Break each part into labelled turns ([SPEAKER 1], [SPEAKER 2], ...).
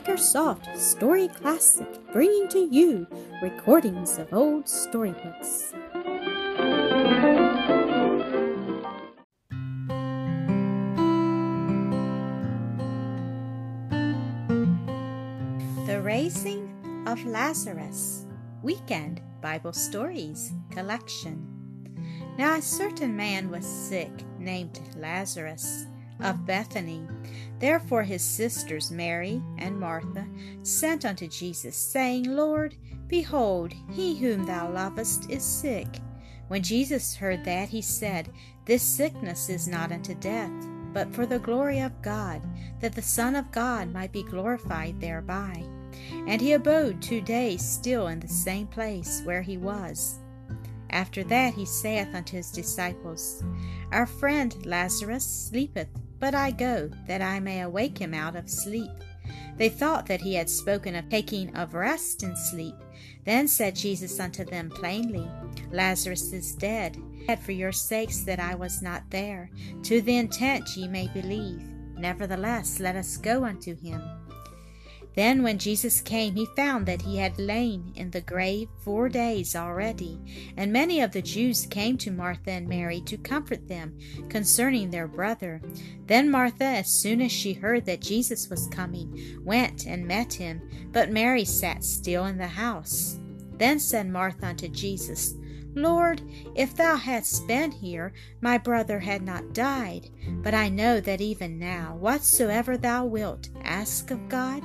[SPEAKER 1] Acresoft Story Classic, bringing to you recordings of old storybooks. The Raising of Lazarus Weekend Bible Stories Collection. Now a certain man was sick, named Lazarus, of Bethany. Therefore his sisters Mary and Martha sent unto Jesus, saying, Lord, behold, he whom thou lovest is sick. When Jesus heard that, he said, This sickness is not unto death, but for the glory of God, that the Son of God might be glorified thereby. And he abode two days still in the same place where he was. After that he saith unto his disciples, Our friend Lazarus sleepeth, but I go, that I may awake him out of sleep. They thought that he had spoken of taking of rest in sleep. Then said Jesus unto them plainly, Lazarus is dead, dead for your sakes that I was not there, to the intent ye may believe. Nevertheless, let us go unto him. Then when Jesus came, he found that he had lain in the grave four days already. And many of the Jews came to Martha and Mary to comfort them concerning their brother. Then Martha, as soon as she heard that Jesus was coming, went and met him, but Mary sat still in the house. Then said Martha unto Jesus, Lord, if thou hadst been here, my brother had not died. But I know that even now, whatsoever thou wilt ask of God,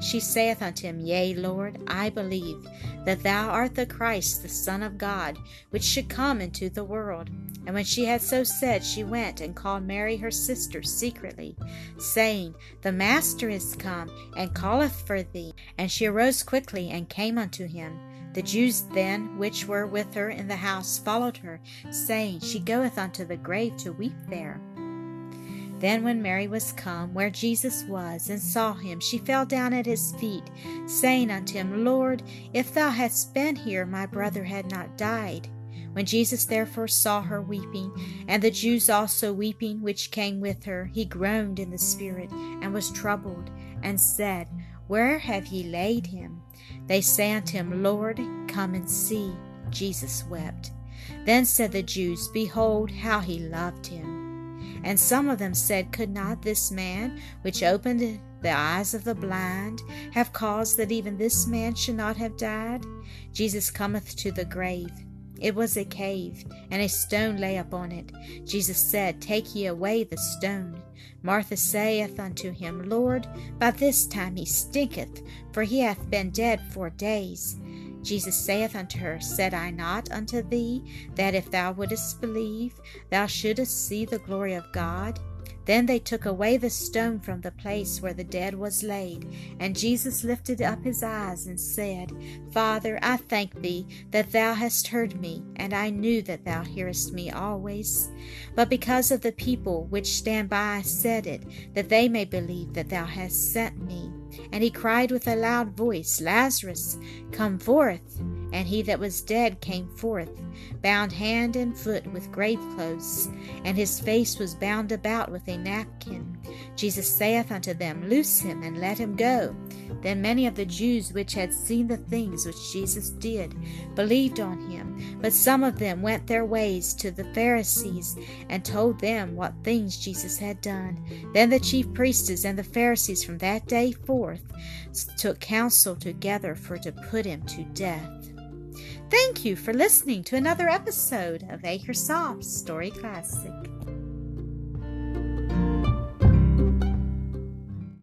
[SPEAKER 1] She saith unto him, Yea, Lord, I believe that thou art the Christ, the Son of God, which should come into the world. And when she had so said, she went and called Mary her sister secretly, saying, The Master is come, and calleth for thee. And she arose quickly and came unto him. The Jews then which were with her in the house followed her, saying, She goeth unto the grave to weep there. Then when Mary was come where Jesus was, and saw him, she fell down at his feet, saying unto him, Lord, if thou hadst been here, my brother had not died. When Jesus therefore saw her weeping, and the Jews also weeping which came with her, he groaned in the spirit, and was troubled, and said, Where have ye laid him? They say unto him, Lord, come and see. Jesus wept. Then said the Jews, Behold, how he loved him. And some of them said, Could not this man, which opened the eyes of the blind, have caused that even this man should not have died? Jesus cometh to the grave. It was a cave, and a stone lay upon it. Jesus said, Take ye away the stone. Martha saith unto him, Lord, by this time he stinketh, for he hath been dead four days. Jesus saith unto her, Said I not unto thee, that if thou wouldest believe, thou shouldest see the glory of God? Then they took away the stone from the place where the dead was laid. And Jesus lifted up his eyes and said, Father, I thank thee that thou hast heard me, and I knew that thou hearest me always. But because of the people which stand by I said it, that they may believe that thou hast sent me. And he cried with a loud voice, Lazarus, come forth. And he that was dead came forth, bound hand and foot with grave clothes, and his face was bound about with a napkin. Jesus saith unto them, Loose him, and let him go. Then many of the Jews which had seen the things which Jesus did believed on him, but some of them went their ways to the Pharisees, and told them what things Jesus had done. Then the chief priests and the Pharisees from that day forth took counsel together for to put him to death. Thank you for listening to another episode of Acresoft Story Classic.